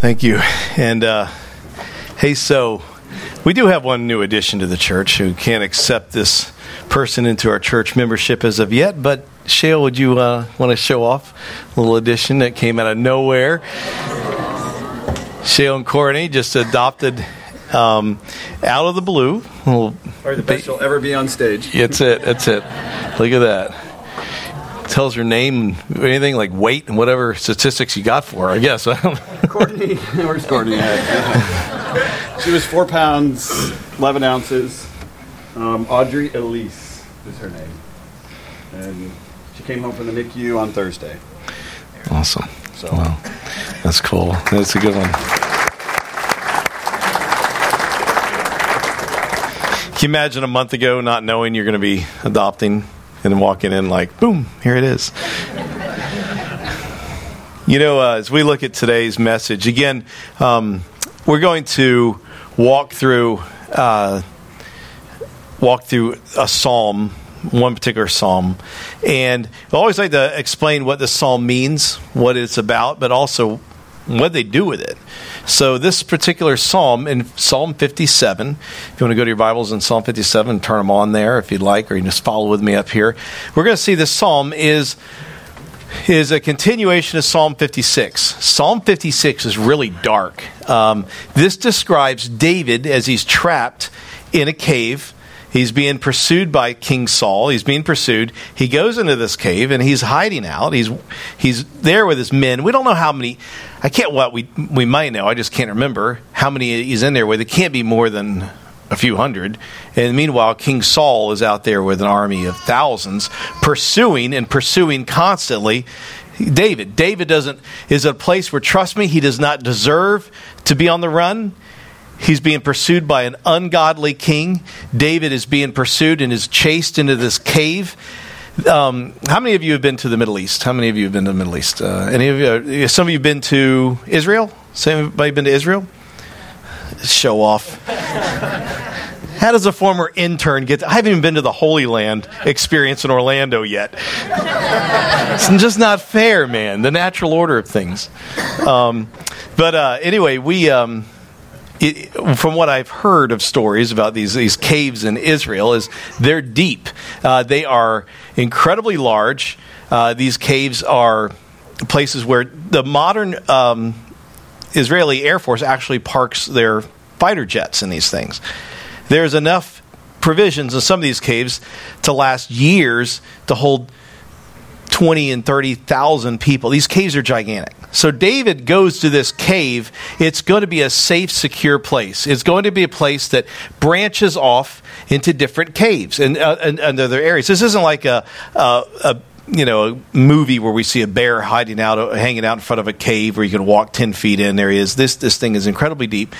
Thank you. And uh, hey, so we do have one new addition to the church who can't accept this person into our church membership as of yet. But Shale, would you uh, want to show off a little addition that came out of nowhere? Shale and Courtney just adopted um, out of the blue. Probably the best she'll ever be on stage. That's it. That's it. Look at that tells her name, anything like weight and whatever statistics you got for her, I guess. Courtney, where's Courtney she was four pounds, 11 ounces. Um, Audrey Elise is her name. And she came home from the NICU on Thursday. Awesome. So, wow. That's cool. That's a good one. Can you imagine a month ago not knowing you're going to be adopting and walking in like, boom, here it is. you know, uh, as we look at today's message, again, um, we're going to walk through uh, walk through a psalm, one particular psalm, and I always like to explain what the psalm means, what it's about, but also what they do with it. So, this particular psalm in Psalm 57, if you want to go to your Bibles in Psalm 57, turn them on there if you'd like, or you can just follow with me up here. We're going to see this psalm is is a continuation of Psalm 56. Psalm 56 is really dark. Um, this describes David as he's trapped in a cave He's being pursued by King Saul. He's being pursued. He goes into this cave and he's hiding out. He's he's there with his men. We don't know how many. I can't. What we we might know. I just can't remember how many he's in there with. It can't be more than a few hundred. And meanwhile, King Saul is out there with an army of thousands, pursuing and pursuing constantly. David. David doesn't is a place where trust me, he does not deserve to be on the run. He's being pursued by an ungodly king. David is being pursued and is chased into this cave. Um, how many of you have been to the Middle East? How many of you have been to the Middle East? Uh, any of you? Uh, some of you have been to Israel? Anybody been to Israel? Show off. How does a former intern get? To, I haven't even been to the Holy Land experience in Orlando yet. it's just not fair, man. The natural order of things. Um, but uh, anyway, we. Um, it, from what I've heard of stories about these these caves in Israel, is they're deep. Uh, they are incredibly large. Uh, these caves are places where the modern um, Israeli Air Force actually parks their fighter jets in these things. There's enough provisions in some of these caves to last years to hold 20 and 30,000 people. These caves are gigantic. So David goes to this cave. It's going to be a safe, secure place. It's going to be a place that branches off into different caves and, uh, and, and other areas. This isn't like a, a, a you know, a movie where we see a bear hiding out, hanging out in front of a cave where you can walk 10 feet in. There he is. This, this thing is incredibly deep.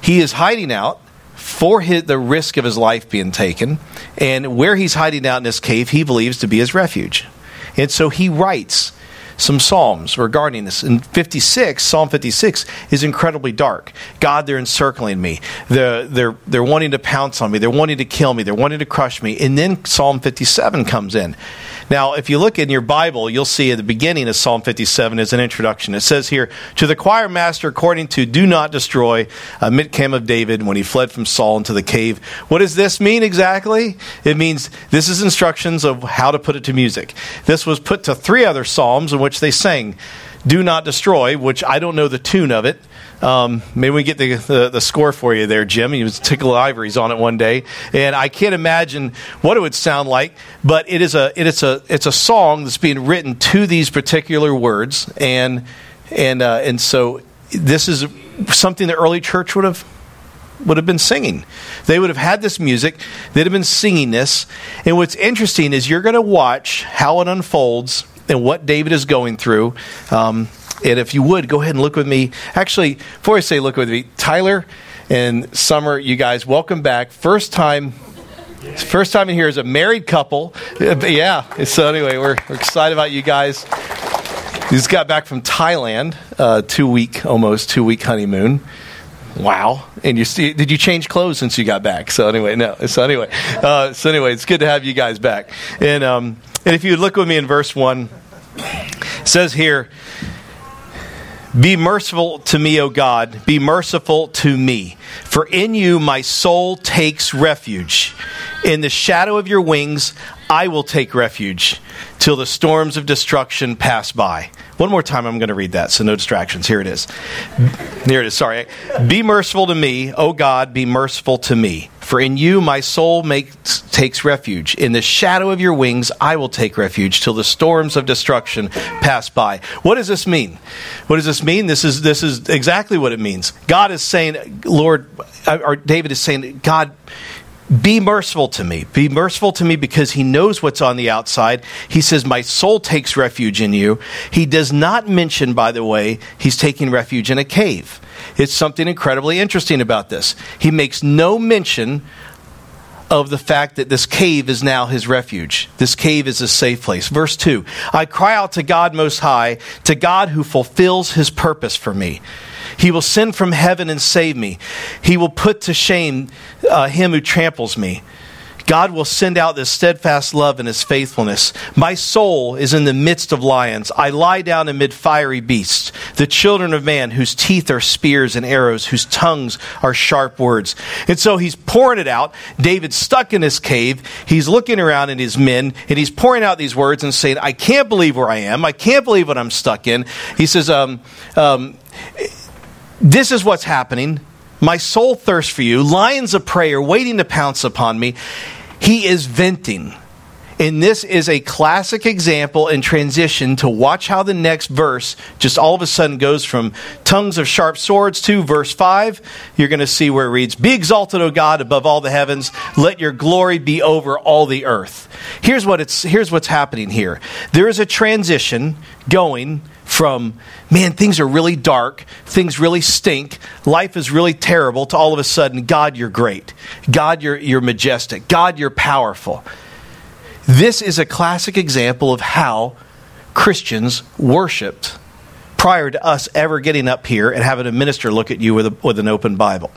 He is hiding out for his, the risk of his life being taken. And where he's hiding out in this cave, he believes to be his refuge. And so he writes some psalms regarding this. In 56, Psalm 56 is incredibly dark. God, they're encircling me. They're, they're, they're wanting to pounce on me. They're wanting to kill me. They're wanting to crush me. And then Psalm 57 comes in. Now, if you look in your Bible, you'll see at the beginning of Psalm 57 is an introduction. It says here, To the choir master, according to Do Not Destroy, a Michtam of David, when he fled from Saul into the cave. What does this mean exactly? It means this is instructions of how to put it to music. This was put to three other Psalms in which they sang, Do Not Destroy, which I don't know the tune of it. Um, maybe we get the, the, the, score for you there, Jim. He was Tickle Ivory's on it one day, and I can't imagine what it would sound like. But it is a it is a it's a song that's being written to these particular words, and and uh, and so this is something the early church would have would have been singing. They would have had this music. They'd have been singing this. And what's interesting is you're going to watch how it unfolds and what David is going through. Um, and if you would, go ahead and look with me. Actually, before I say look with me, Tyler and Summer, you guys, welcome back. First time. First time in here as a married couple. Yeah. So, anyway, we're, we're excited about you guys. You just got back from Thailand, uh, two week, almost two week honeymoon. Wow! And you see, did you change clothes since you got back? So anyway, no. So anyway, uh, so anyway, it's good to have you guys back. And um, and if you look with me in verse one, says here, Be merciful to me, O God. Be merciful to me. For in you my soul takes refuge. In the shadow of your wings, I will take refuge till the storms of destruction pass by. One more time, I'm going to read that, so no distractions. Here it is. Here it is, sorry. Be merciful to me, O God, be merciful to me. For in you my soul makes, takes refuge. In the shadow of your wings I will take refuge till the storms of destruction pass by. What does this mean? What does this mean? This is, this is exactly what it means. God is saying, Lord, uh, or David is saying, God, be merciful to me. Be merciful to me because he knows what's on the outside. He says, My soul takes refuge in you. He does not mention, by the way, he's taking refuge in a cave. It's something incredibly interesting about this. He makes no mention of the fact that this cave is now his refuge. This cave is a safe place. Verse 2 I cry out to God Most High, to God who fulfills his purpose for me. He will send from heaven and save me. He will put to shame uh, him who tramples me. God will send out this steadfast love and his faithfulness. My soul is in the midst of lions. I lie down amid fiery beasts, the children of man, whose teeth are spears and arrows, whose tongues are sharp words. And so he's pouring it out. David's stuck in his cave. He's looking around at his men, and he's pouring out these words and saying, I can't believe where I am. I can't believe what I'm stuck in. He says, um, um, this is what's happening. My soul thirsts for you. Lions of prey are waiting to pounce upon me. He is venting. And this is a classic example in transition to watch how the next verse just all of a sudden goes from tongues of sharp swords to verse 5. You're going to see where it reads, Be exalted, O God, above all the heavens. Let your glory be over all the earth. Here's, what it's, here's what's happening here there is a transition going from, man, things are really dark, things really stink, life is really terrible, to all of a sudden, God, you're great. God, you're, you're majestic. God, you're powerful. This is a classic example of how Christians worshiped prior to us ever getting up here and having a minister look at you with, a, with an open Bible.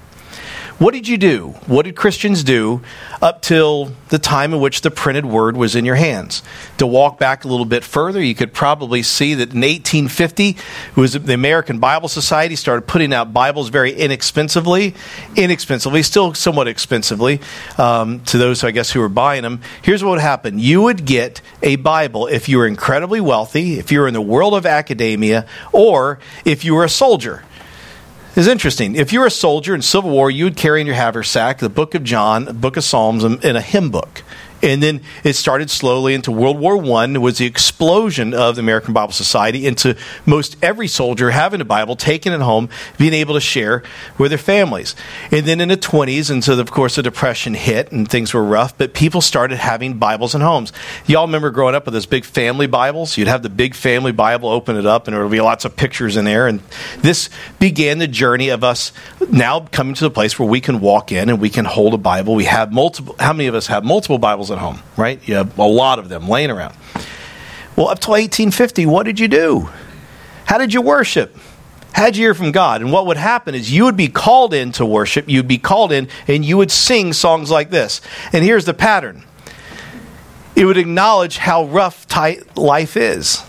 What did you do? What did Christians do up till the time in which the printed word was in your hands? To walk back a little bit further, you could probably see that in 1850, was the American Bible Society started putting out Bibles very inexpensively, inexpensively, still somewhat expensively um, to those, I guess, who were buying them. Here's what would happen: you would get a Bible if you were incredibly wealthy, if you were in the world of academia, or if you were a soldier is interesting. If you're a soldier in Civil War, you would carry in your haversack the book of John, the book of Psalms, and a hymn book. And then it started slowly into World War I was the explosion of the American Bible Society into most every soldier having a Bible, taking it home, being able to share with their families. And then in the 20s, and so of course the Depression hit and things were rough, but people started having Bibles in homes. Y'all remember growing up with those big family Bibles? You'd have the big family Bible, open it up, and there would be lots of pictures in there. And this began the journey of us now coming to the place where we can walk in and we can hold a Bible. We have multiple, how many of us have multiple Bibles? At home, right? You have a lot of them laying around. Well, up till 1850, what did you do? How did you worship? How'd you hear from God? And what would happen is you would be called in to worship, you'd be called in, and you would sing songs like this. And here's the pattern it would acknowledge how rough tight life is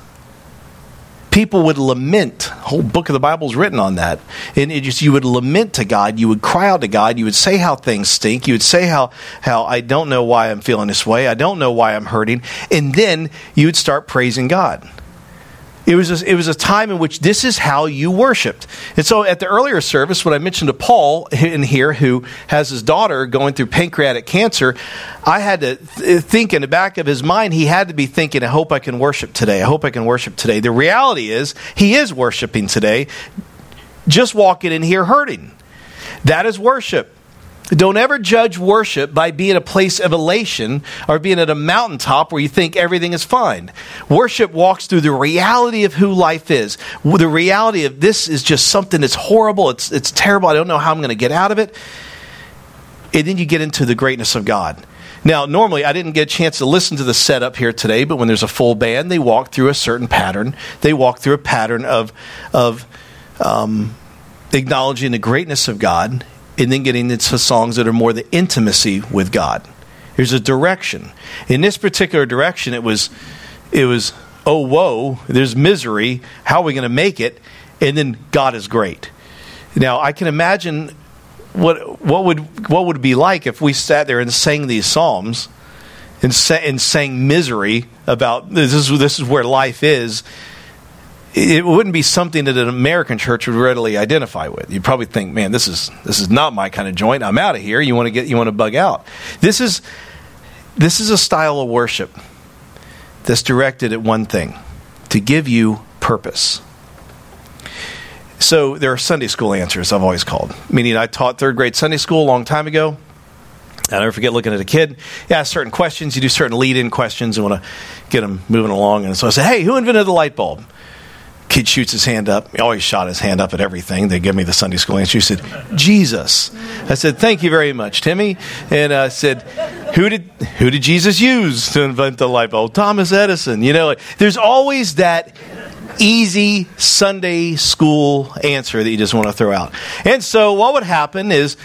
people would lament. Whole book of the Bible is written on that. And it just you would lament to God, you would cry out to God, you would say how things stink, you would say how how I don't know why I'm feeling this way, I don't know why I'm hurting, and then you would start praising God. It was, a, it was a time in which this is how you worshiped. And so at the earlier service, when I mentioned to Paul in here, who has his daughter going through pancreatic cancer, I had to th- think in the back of his mind, he had to be thinking, I hope I can worship today. I hope I can worship today. The reality is, he is worshiping today, just walking in here hurting. That is worship. Don't ever judge worship by being a place of elation or being at a mountaintop where you think everything is fine. Worship walks through the reality of who life is. The reality of this is just something that's horrible. It's, it's terrible. I don't know how I'm going to get out of it. And then you get into the greatness of God. Now, normally I didn't get a chance to listen to the setup here today, but when there's a full band, they walk through a certain pattern. They walk through a pattern of, of um, acknowledging the greatness of God and then getting into songs that are more the intimacy with God. There's a direction. In this particular direction, it was, it was, oh woe, there's misery. How are we going to make it? and then God is great. Now, I can imagine what what would what would be like if we sat there and sang these psalms and, sa- and sang misery about this is this is where life is. It wouldn't be something that an American church would readily identify with. You'd probably think, "Man, this is this is not my kind of joint. I'm out of here." You want to get you want to bug out. This is this is a style of worship that's directed at one thing: to give you purpose. So there are Sunday school answers, I've always called. Meaning, I taught third grade Sunday school a long time ago. I'll never forget looking at a kid. You ask certain questions, you do certain lead in questions and want to get them moving along. And so I say, Hey, who invented the light bulb? Kid shoots his hand up. He always shot his hand up at everything. They give me the Sunday school answer. He said, Jesus. I said, Thank you very much, Timmy. And I said, who did, who did Jesus use to invent the light bulb? Thomas Edison. You know, there's always that easy Sunday school answer that you just want to throw out. And so, what would happen is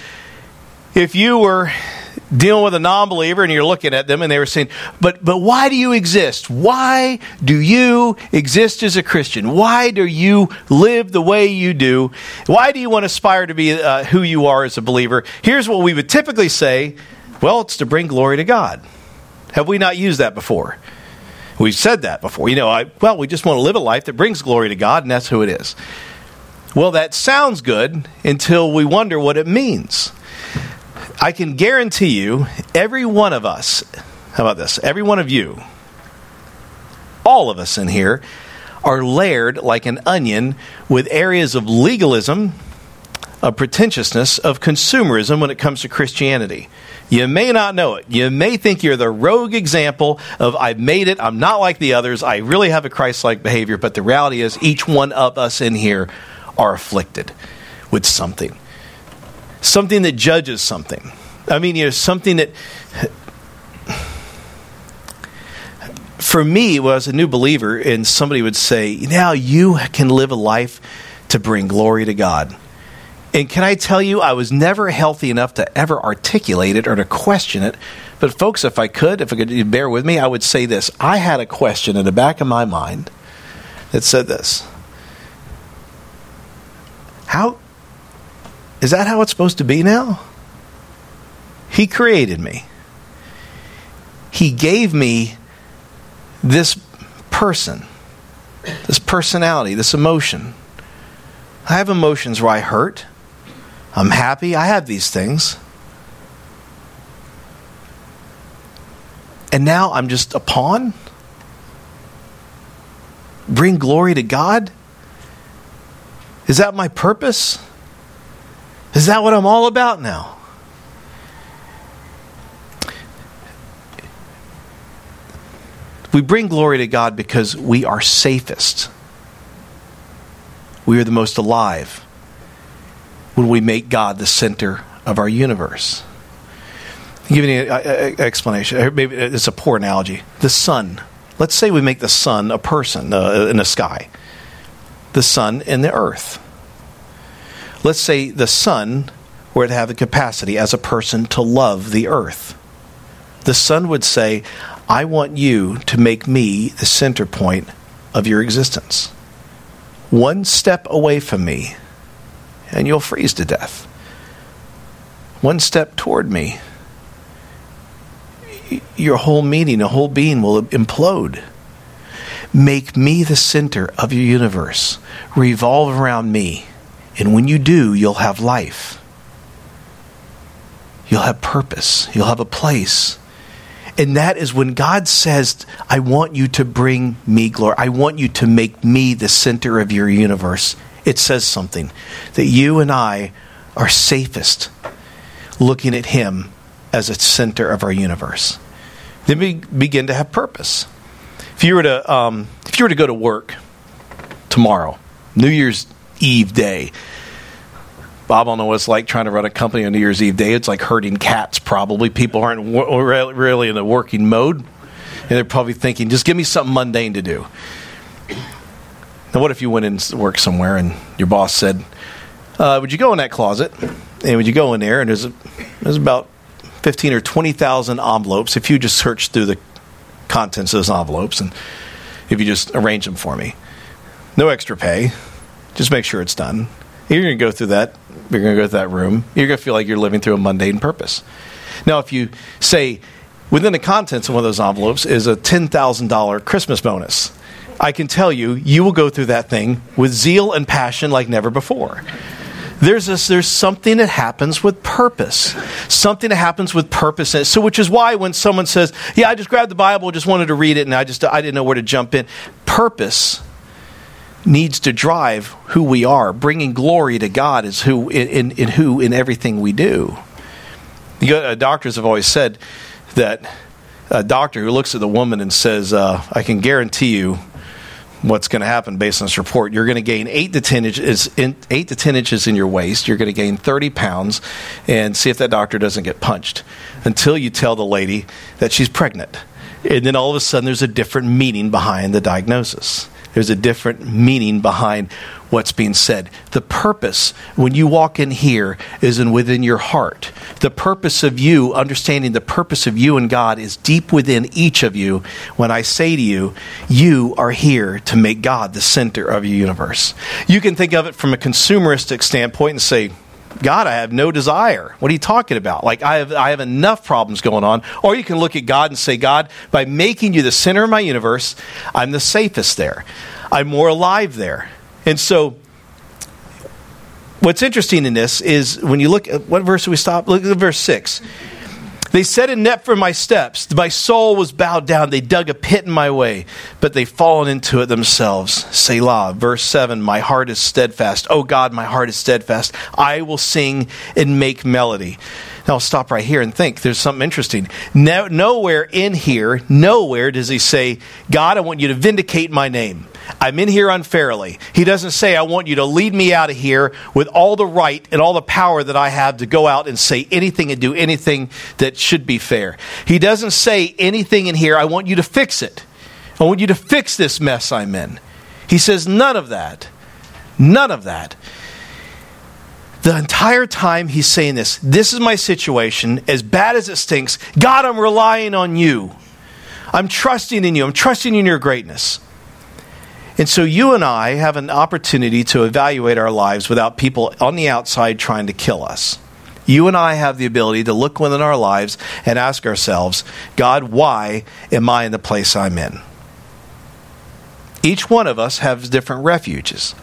if you were dealing with a non-believer and you're looking at them and they were saying but but why do you exist? Why do you exist as a christian? Why do you live the way you do? Why do you want to aspire to be uh, who you are as a believer? Here's what we would typically say. Well it's to bring glory to god. Have we not used that before? We've said that before. You know, I, well, we just want to live a life that brings glory to God, and that's who it is. Well, that sounds good until we wonder what it means. I can guarantee you, every one of us, how about this? Every one of you, all of us in here, are layered like an onion with areas of legalism, of pretentiousness, of consumerism when it comes to Christianity. You may not know it. You may think you're the rogue example of I've made it, I'm not like the others, I really have a Christ like behavior, but the reality is each one of us in here are afflicted with something. Something that judges something. I mean, you know, something that for me was a new believer and somebody would say, "Now you can live a life to bring glory to God." And can I tell you, I was never healthy enough to ever articulate it or to question it. But, folks, if I could, if I could bear with me, I would say this. I had a question in the back of my mind that said this How is that how it's supposed to be now? He created me, He gave me this person, this personality, this emotion. I have emotions where I hurt. I'm happy. I have these things. And now I'm just a pawn? Bring glory to God? Is that my purpose? Is that what I'm all about now? We bring glory to God because we are safest. We are the most alive when we make God the center of our universe. I'll give you an explanation. Maybe it's a poor analogy. The sun. Let's say we make the sun a person uh, in the sky, the sun and the earth. Let's say the sun were to have the capacity as a person to love the earth. The sun would say, I want you to make me the center point of your existence. One step away from me, and you'll freeze to death. One step toward me, your whole meaning, a whole being will implode. Make me the center of your universe. Revolve around me. And when you do, you'll have life. You'll have purpose. You'll have a place. And that is when God says, I want you to bring me glory. I want you to make me the center of your universe it says something that you and I are safest looking at Him as a center of our universe. Then we begin to have purpose. If you were to, um, if you were to go to work tomorrow, New Year's Eve day, Bob, don't know what it's like trying to run a company on New Year's Eve day. It's like herding cats, probably. People aren't really in a working mode. And they're probably thinking, just give me something mundane to do. Now, what if you went in to work somewhere and your boss said, uh, "Would you go in that closet?" And would you go in there and there's a, there's about fifteen or twenty thousand envelopes. If you just search through the contents of those envelopes and if you just arrange them for me, no extra pay, Just make sure it's done. You're going to go through that. You're going to go through that room. You're going to feel like you're living through a mundane purpose. Now, if you say within the contents of one of those envelopes is a $10,000 Christmas bonus, I can tell you, you will go through that thing with zeal and passion like never before. There's, this, there's something that happens with purpose. Something that happens with purpose. So, which is why when someone says, "Yeah, I just grabbed the Bible, just wanted to read it, and I just I didn't know where to jump in," purpose needs to drive who we are. Bringing glory to God is who in, in, in who in everything we do. You uh, doctors have always said that a doctor who looks at the woman and says, uh, "I can guarantee you." what's going to happen based on this report. You're going to gain eight to ten inches, in, eight to ten inches in your waist. You're going to gain thirty pounds, and see if that doctor doesn't get punched until you tell the lady that she's pregnant. And then all of a sudden, there's a different meaning behind the diagnosis. There's a different meaning behind what's being said. The purpose, when you walk in here, is in within your heart. The purpose of you, understanding the purpose of you and God, is deep within each of you. When I say to you, you are here to make God the center of your universe. You can think of it from a consumeristic standpoint and say, God, I have no desire. What are you talking about? Like, I have, I have enough problems going on. Or you can look at God and say, God, by making you the center of my universe, I'm the safest there. I'm more alive there. And so, what's interesting in this is when you look at what verse do we stop? Look at verse 6. They set a net for my steps. My soul was bowed down. They dug a pit in my way, but they've fallen into it themselves. Selah. Verse 7 My heart is steadfast. Oh God, my heart is steadfast. I will sing and make melody. Now, I'll stop right here and think. There's something interesting. No, nowhere in here, nowhere does he say, God, I want you to vindicate my name. I'm in here unfairly. He doesn't say, I want you to lead me out of here with all the right and all the power that I have to go out and say anything and do anything that should be fair. He doesn't say anything in here, I want you to fix it. I want you to fix this mess I'm in. He says none of that. None of that. The entire time he's saying this, this is my situation, as bad as it stinks. God, I'm relying on you. I'm trusting in you. I'm trusting in your greatness. And so you and I have an opportunity to evaluate our lives without people on the outside trying to kill us. You and I have the ability to look within our lives and ask ourselves, God, why am I in the place I'm in? Each one of us has different refuges.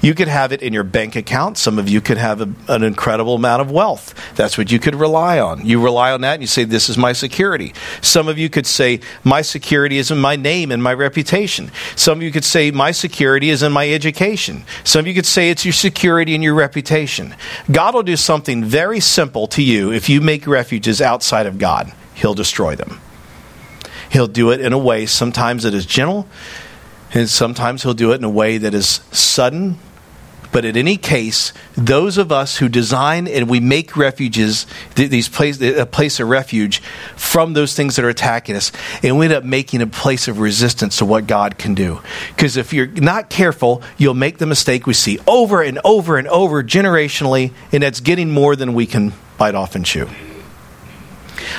You could have it in your bank account. Some of you could have a, an incredible amount of wealth. That's what you could rely on. You rely on that and you say, This is my security. Some of you could say, My security is in my name and my reputation. Some of you could say, My security is in my education. Some of you could say, It's your security and your reputation. God will do something very simple to you if you make refuges outside of God, He'll destroy them. He'll do it in a way, sometimes it is gentle, and sometimes he'll do it in a way that is sudden. But in any case, those of us who design and we make refuges, these place, a place of refuge from those things that are attacking us, and we end up making a place of resistance to what God can do. Because if you're not careful, you'll make the mistake we see over and over and over generationally, and that's getting more than we can bite off and chew.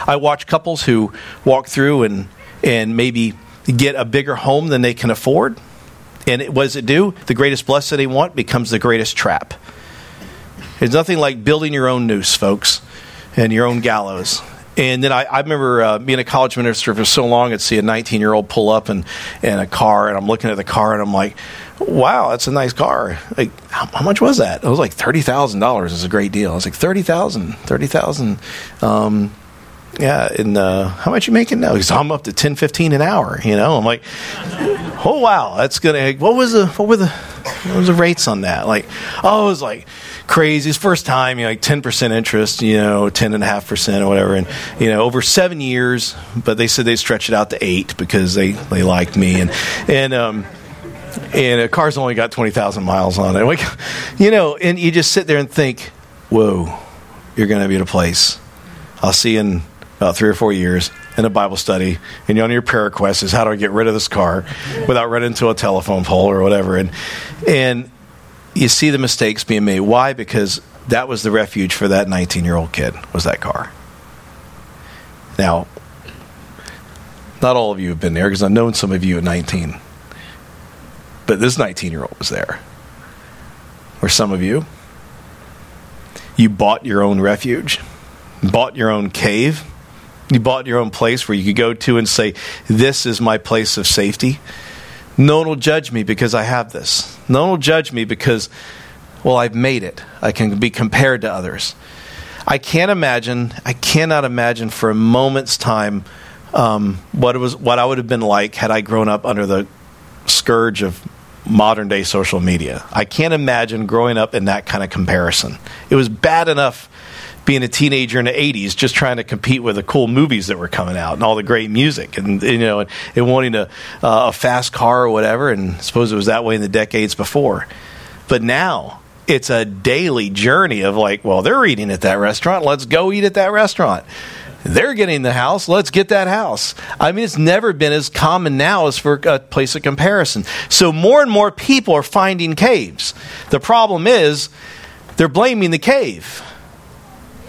I watch couples who walk through and and maybe get a bigger home than they can afford. And it, what does it do? The greatest blessing they want becomes the greatest trap. It's nothing like building your own noose, folks, and your own gallows. And then I, I remember uh, being a college minister for so long, I'd see a 19 year old pull up in, in a car, and I'm looking at the car, and I'm like, wow, that's a nice car. Like, how, how much was that? It was like $30,000 is a great deal. I was like, 30000 30000 um, yeah, and uh, how much you making now? Because I'm up to ten, fifteen an hour. You know, I'm like, oh wow, that's gonna. What was the what were the what was the rates on that? Like, oh, it was like crazy. His first time, you know, like ten percent interest, you know, ten and a half percent or whatever, and you know, over seven years. But they said they stretch it out to eight because they they liked me and and um and a car's only got twenty thousand miles on it. Like, you know, and you just sit there and think, whoa, you're gonna be at a place. I'll see you in about three or four years in a Bible study, and you on your prayer request is how do I get rid of this car without running into a telephone pole or whatever, and and you see the mistakes being made. Why? Because that was the refuge for that 19 year old kid was that car. Now, not all of you have been there because I've known some of you at 19, but this 19 year old was there. or some of you. You bought your own refuge, bought your own cave, you bought your own place where you could go to and say, This is my place of safety. No one will judge me because I have this. No one will judge me because, well, I've made it. I can be compared to others. I can't imagine, I cannot imagine for a moment's time um, what it was, what I would have been like had I grown up under the scourge of modern day social media. I can't imagine growing up in that kind of comparison. It was bad enough being a teenager in the 80s just trying to compete with the cool movies that were coming out and all the great music and you know and, and wanting a, uh, a fast car or whatever and I suppose it was that way in the decades before but now it's a daily journey of like well they're eating at that restaurant let's go eat at that restaurant they're getting the house. Let's get that house. I mean, it's never been as common now as for a place of comparison. So more and more people are finding caves. The problem is they're blaming the cave.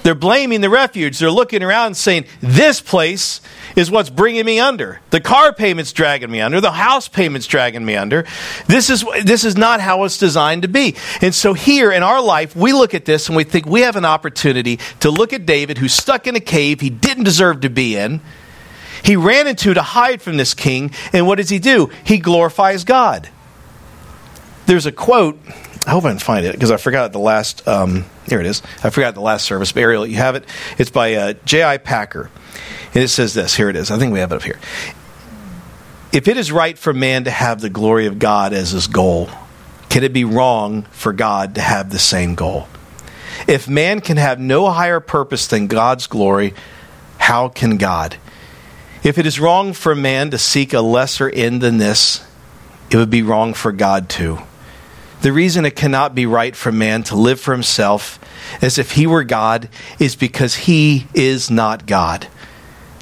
They're blaming the refuge. They're looking around and saying, This place is what's bringing me under. The car payment's dragging me under. The house payment's dragging me under. This is, this is not how it's designed to be. And so here in our life, we look at this and we think we have an opportunity to look at David who's stuck in a cave he didn't deserve to be in. He ran into to hide from this king. And what does he do? He glorifies God. There's a quote I hope I can find it because I forgot the last. Um, here it is. I forgot the last service. But Ariel, you have it. It's by uh, J.I. Packer, and it says this. Here it is. I think we have it up here. If it is right for man to have the glory of God as his goal, can it be wrong for God to have the same goal? If man can have no higher purpose than God's glory, how can God? If it is wrong for man to seek a lesser end than this, it would be wrong for God too. The reason it cannot be right for man to live for himself as if he were God is because he is not God.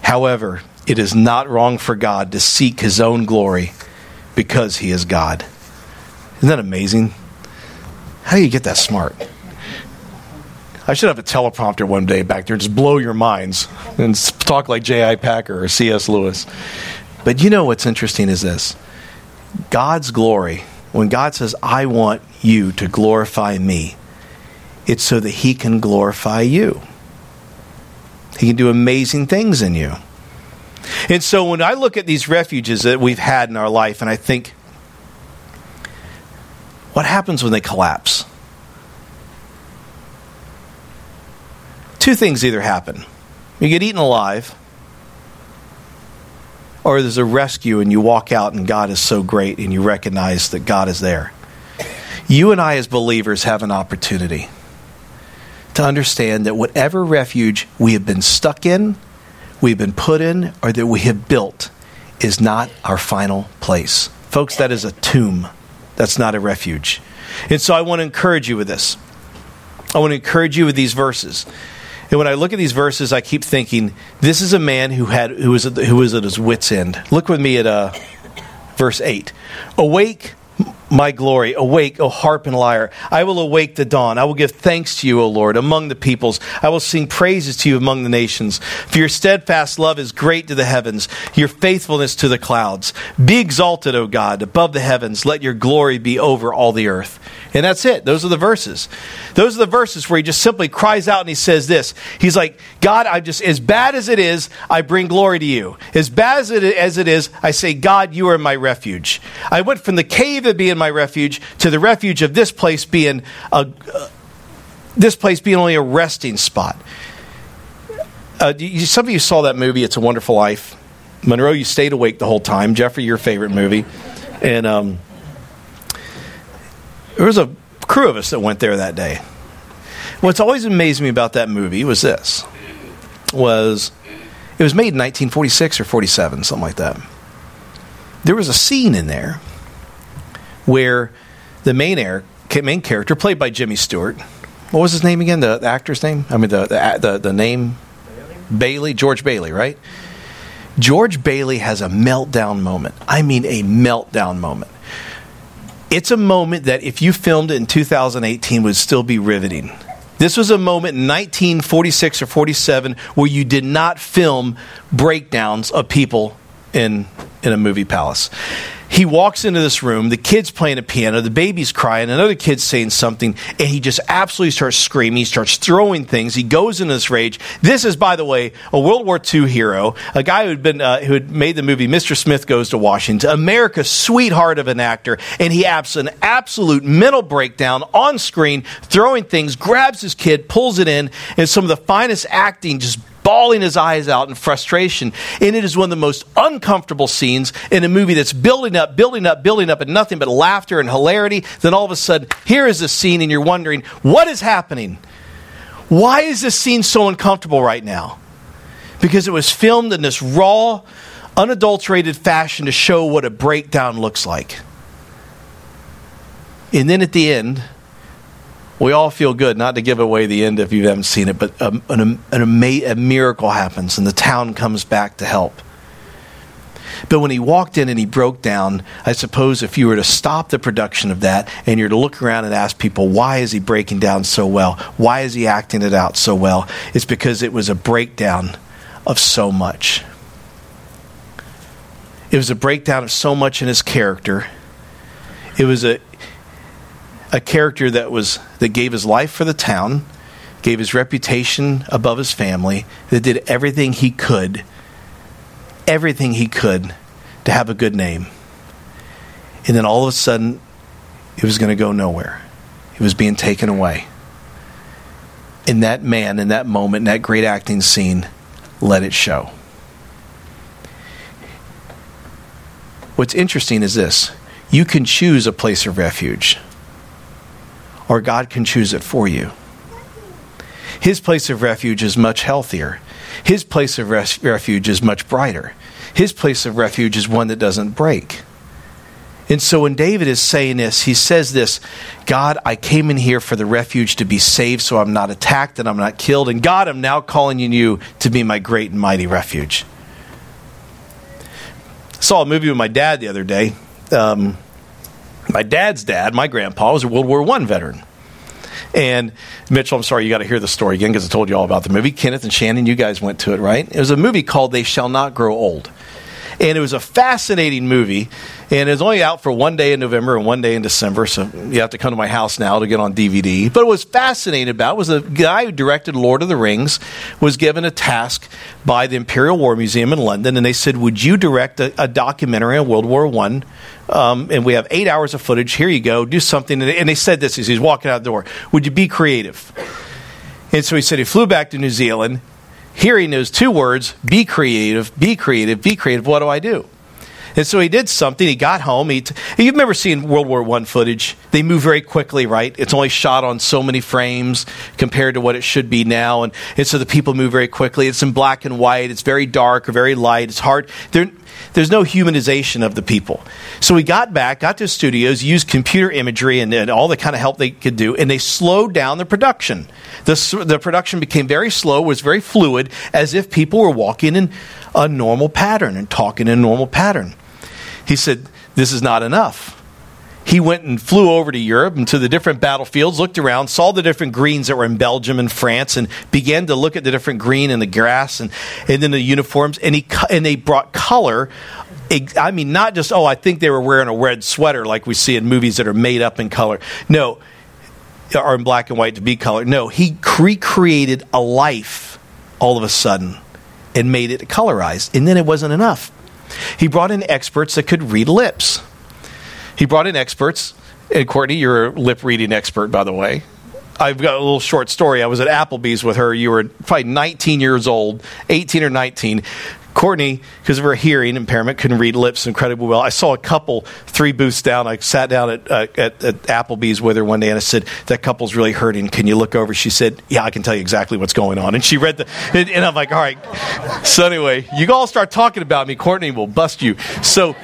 However, it is not wrong for God to seek his own glory because he is God. Isn't that amazing? How do you get that smart? I should have a teleprompter one day back there just blow your minds and talk like J.I. Packer or C.S. Lewis. But you know what's interesting is this God's glory when God says, I want you to glorify me, it's so that He can glorify you. He can do amazing things in you. And so when I look at these refuges that we've had in our life, and I think, what happens when they collapse? Two things either happen. You get eaten alive, or there's a rescue and you walk out and God is so great and you recognize that God is there. You and I, as believers, have an opportunity to understand that whatever refuge we have been stuck in, we've been put in, or that we have built is not our final place. Folks, that is a tomb. That's not a refuge. And so I want to encourage you with this. I want to encourage you with these verses. And when I look at these verses, I keep thinking, this is a man who had who was at, who was at his wits' end. Look with me at uh, verse eight. Awake, my glory. Awake, O harp and lyre. I will awake the dawn. I will give thanks to you, O Lord, among the peoples. I will sing praises to you among the nations. For your steadfast love is great to the heavens, your faithfulness to the clouds. Be exalted, O God, above the heavens. Let your glory be over all the earth. And that's it. Those are the verses. Those are the verses where he just simply cries out and he says this. He's like, God, I just, as bad as it is, I bring glory to you. As bad as it, as it is, I say, God, you are my refuge. I went from the cave of being my refuge to the refuge of this place being a, uh, this place being only a resting spot. Uh, you, some of you saw that movie, It's a Wonderful Life. Monroe, you stayed awake the whole time. Jeffrey, your favorite movie. And, um, there was a crew of us that went there that day. What's always amazed me about that movie was this: was it was made in 1946 or 47, something like that. There was a scene in there where the main air, main character, played by Jimmy Stewart, what was his name again? The, the actor's name? I mean, the the the, the name Bailey? Bailey, George Bailey, right? George Bailey has a meltdown moment. I mean, a meltdown moment it's a moment that if you filmed it in 2018 would still be riveting. This was a moment in 1946 or 47 where you did not film breakdowns of people in in a movie palace. He walks into this room. The kid's playing a piano. The baby's crying. Another kid's saying something, and he just absolutely starts screaming. He starts throwing things. He goes into this rage. This is, by the way, a World War II hero, a guy who'd been uh, who had made the movie Mr. Smith Goes to Washington, America's sweetheart of an actor, and he has an absolute mental breakdown on screen, throwing things, grabs his kid, pulls it in, and some of the finest acting just bawling his eyes out in frustration. And it is one of the most uncomfortable scenes in a movie that's building up, building up, building up, and nothing but laughter and hilarity. Then all of a sudden, here is a scene, and you're wondering, what is happening? Why is this scene so uncomfortable right now? Because it was filmed in this raw, unadulterated fashion to show what a breakdown looks like. And then at the end, we all feel good, not to give away the end if you haven't seen it, but a, an, um, an, a miracle happens and the town comes back to help. But when he walked in and he broke down, I suppose if you were to stop the production of that and you're to look around and ask people, why is he breaking down so well? Why is he acting it out so well? It's because it was a breakdown of so much. It was a breakdown of so much in his character. It was a a character that was that gave his life for the town, gave his reputation above his family, that did everything he could, everything he could to have a good name. And then all of a sudden, it was going to go nowhere. It was being taken away. And that man, in that moment, in that great acting scene, let it show. What's interesting is this you can choose a place of refuge or God can choose it for you. His place of refuge is much healthier. His place of res- refuge is much brighter. His place of refuge is one that doesn't break. And so when David is saying this, he says this God, I came in here for the refuge to be saved so I'm not attacked and I'm not killed. And God, I'm now calling on you to be my great and mighty refuge. I saw a movie with my dad the other day. Um, my dad's dad, my grandpa, was a World War I veteran. And Mitchell, I'm sorry, you got to hear the story again because I told you all about the movie. Kenneth and Shannon, you guys went to it, right? It was a movie called They Shall Not Grow Old. And it was a fascinating movie. And it was only out for one day in November and one day in December. So you have to come to my house now to get on DVD. But what was fascinating about was a guy who directed Lord of the Rings was given a task by the Imperial War Museum in London. And they said, Would you direct a, a documentary on World War I? Um, and we have eight hours of footage. Here you go. Do something. And they said this as he's walking out the door. Would you be creative? And so he said he flew back to New Zealand hearing those two words be creative, be creative, be creative. What do I do? And so he did something. He got home. He t- You've never seen World War I footage. They move very quickly, right? It's only shot on so many frames compared to what it should be now. And, and so the people move very quickly. It's in black and white. It's very dark or very light. It's hard. They're, there's no humanization of the people. So we got back, got to studios, used computer imagery and, and all the kind of help they could do, and they slowed down the production. The, the production became very slow, was very fluid, as if people were walking in a normal pattern and talking in a normal pattern. He said, This is not enough he went and flew over to Europe and to the different battlefields, looked around, saw the different greens that were in Belgium and France, and began to look at the different green and the grass and, and then the uniforms. And, he, and they brought color. I mean, not just, oh, I think they were wearing a red sweater like we see in movies that are made up in color. No, or in black and white to be color. No, he recreated a life all of a sudden and made it colorized. And then it wasn't enough. He brought in experts that could read lips he brought in experts. And Courtney, you're a lip reading expert, by the way. I've got a little short story. I was at Applebee's with her. You were probably 19 years old, 18 or 19. Courtney, because of her hearing impairment, couldn't read lips incredibly well. I saw a couple three booths down. I sat down at, uh, at, at Applebee's with her one day, and I said, "That couple's really hurting. Can you look over?" She said, "Yeah, I can tell you exactly what's going on." And she read the, and, and I'm like, "All right." So anyway, you all start talking about me, Courtney will bust you. So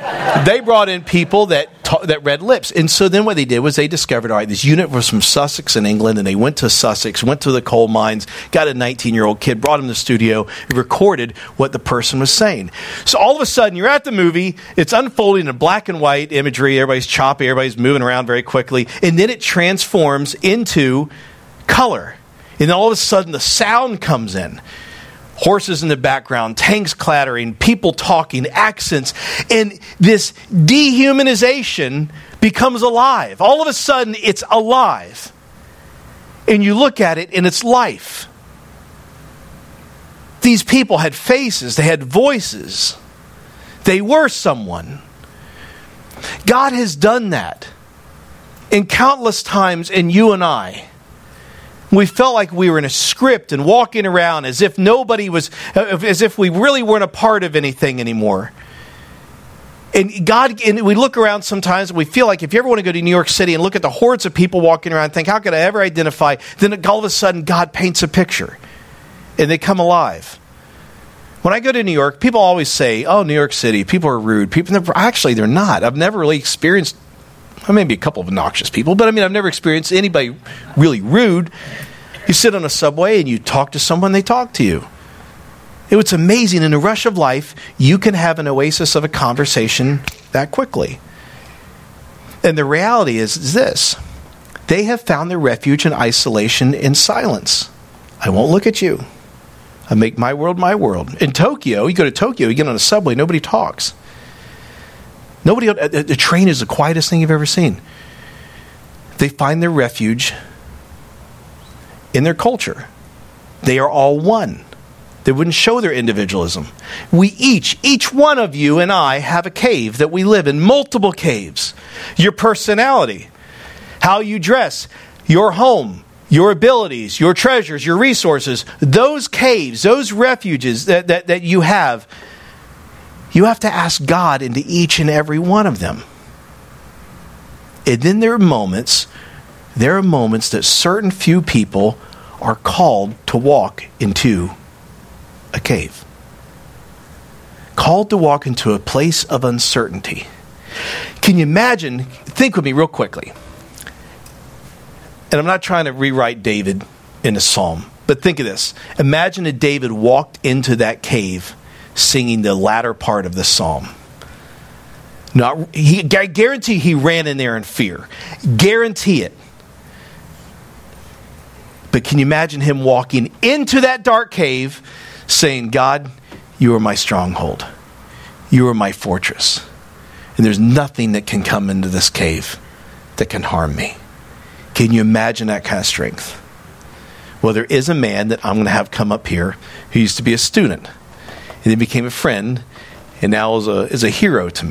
they brought in people that ta- that read lips, and so then what they did was they discovered, all right, this unit was from Sussex in England, and they went to Sussex, went to the coal mines, got a 19 year old kid, brought him to the studio, recorded what the person was saying. So all of a sudden, you're at the movie, it's unfolding in black and white imagery, everybody's choppy, everybody's moving around very quickly, and then it transforms into color. And all of a sudden, the sound comes in. horses in the background, tanks clattering, people talking, accents, and this dehumanization becomes alive. All of a sudden, it's alive. And you look at it and it's life. These people had faces, they had voices, they were someone. God has done that in countless times in you and I. We felt like we were in a script and walking around as if nobody was, as if we really weren't a part of anything anymore. And God, and we look around sometimes and we feel like if you ever want to go to New York City and look at the hordes of people walking around and think, how could I ever identify? Then all of a sudden, God paints a picture and they come alive. When I go to New York, people always say, oh, New York City, people are rude. People, are actually, they're not. I've never really experienced well, maybe a couple of obnoxious people, but I mean, I've never experienced anybody really rude. You sit on a subway and you talk to someone, they talk to you. It's amazing. In the rush of life, you can have an oasis of a conversation that quickly. And the reality is, is this they have found their refuge in isolation in silence. I won't look at you. I make my world my world. In Tokyo, you go to Tokyo, you get on a subway, nobody talks. Nobody, uh, the train is the quietest thing you've ever seen. They find their refuge in their culture. They are all one. They wouldn't show their individualism. We each, each one of you and I, have a cave that we live in, multiple caves. Your personality, how you dress, your home, your abilities, your treasures, your resources, those caves, those refuges that, that, that you have you have to ask God into each and every one of them. And then there are moments, there are moments that certain few people are called to walk into a cave. Called to walk into a place of uncertainty. Can you imagine? Think with me real quickly. And I'm not trying to rewrite David in a psalm, but think of this. Imagine that David walked into that cave singing the latter part of the psalm. Not, he, I guarantee he ran in there in fear. Guarantee it. But can you imagine him walking into that dark cave saying, God, you are my stronghold. You are my fortress. And there's nothing that can come into this cave that can harm me. Can you imagine that kind of strength? Well, there is a man that I'm going to have come up here who used to be a student and then became a friend, and now is a, is a hero to me.